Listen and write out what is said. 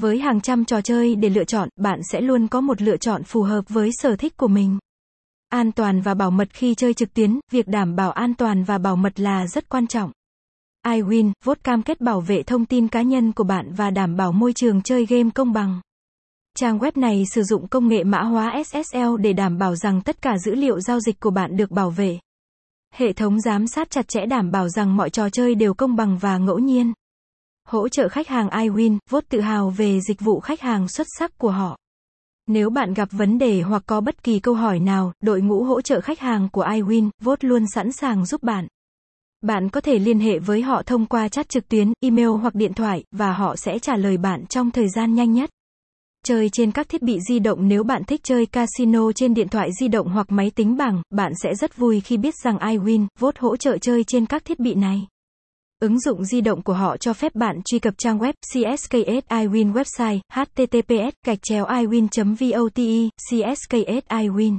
Với hàng trăm trò chơi để lựa chọn, bạn sẽ luôn có một lựa chọn phù hợp với sở thích của mình. An toàn và bảo mật khi chơi trực tuyến, việc đảm bảo an toàn và bảo mật là rất quan trọng. iWin, vốt cam kết bảo vệ thông tin cá nhân của bạn và đảm bảo môi trường chơi game công bằng. Trang web này sử dụng công nghệ mã hóa SSL để đảm bảo rằng tất cả dữ liệu giao dịch của bạn được bảo vệ. Hệ thống giám sát chặt chẽ đảm bảo rằng mọi trò chơi đều công bằng và ngẫu nhiên. Hỗ trợ khách hàng iWin, vốt tự hào về dịch vụ khách hàng xuất sắc của họ. Nếu bạn gặp vấn đề hoặc có bất kỳ câu hỏi nào, đội ngũ hỗ trợ khách hàng của iWin, vốt luôn sẵn sàng giúp bạn. Bạn có thể liên hệ với họ thông qua chat trực tuyến, email hoặc điện thoại, và họ sẽ trả lời bạn trong thời gian nhanh nhất. Chơi trên các thiết bị di động Nếu bạn thích chơi casino trên điện thoại di động hoặc máy tính bảng, bạn sẽ rất vui khi biết rằng iWin, vốt hỗ trợ chơi trên các thiết bị này. Ứng dụng di động của họ cho phép bạn truy cập trang web CSKS iWin website https gạch chéo iwin vote CSKS iWin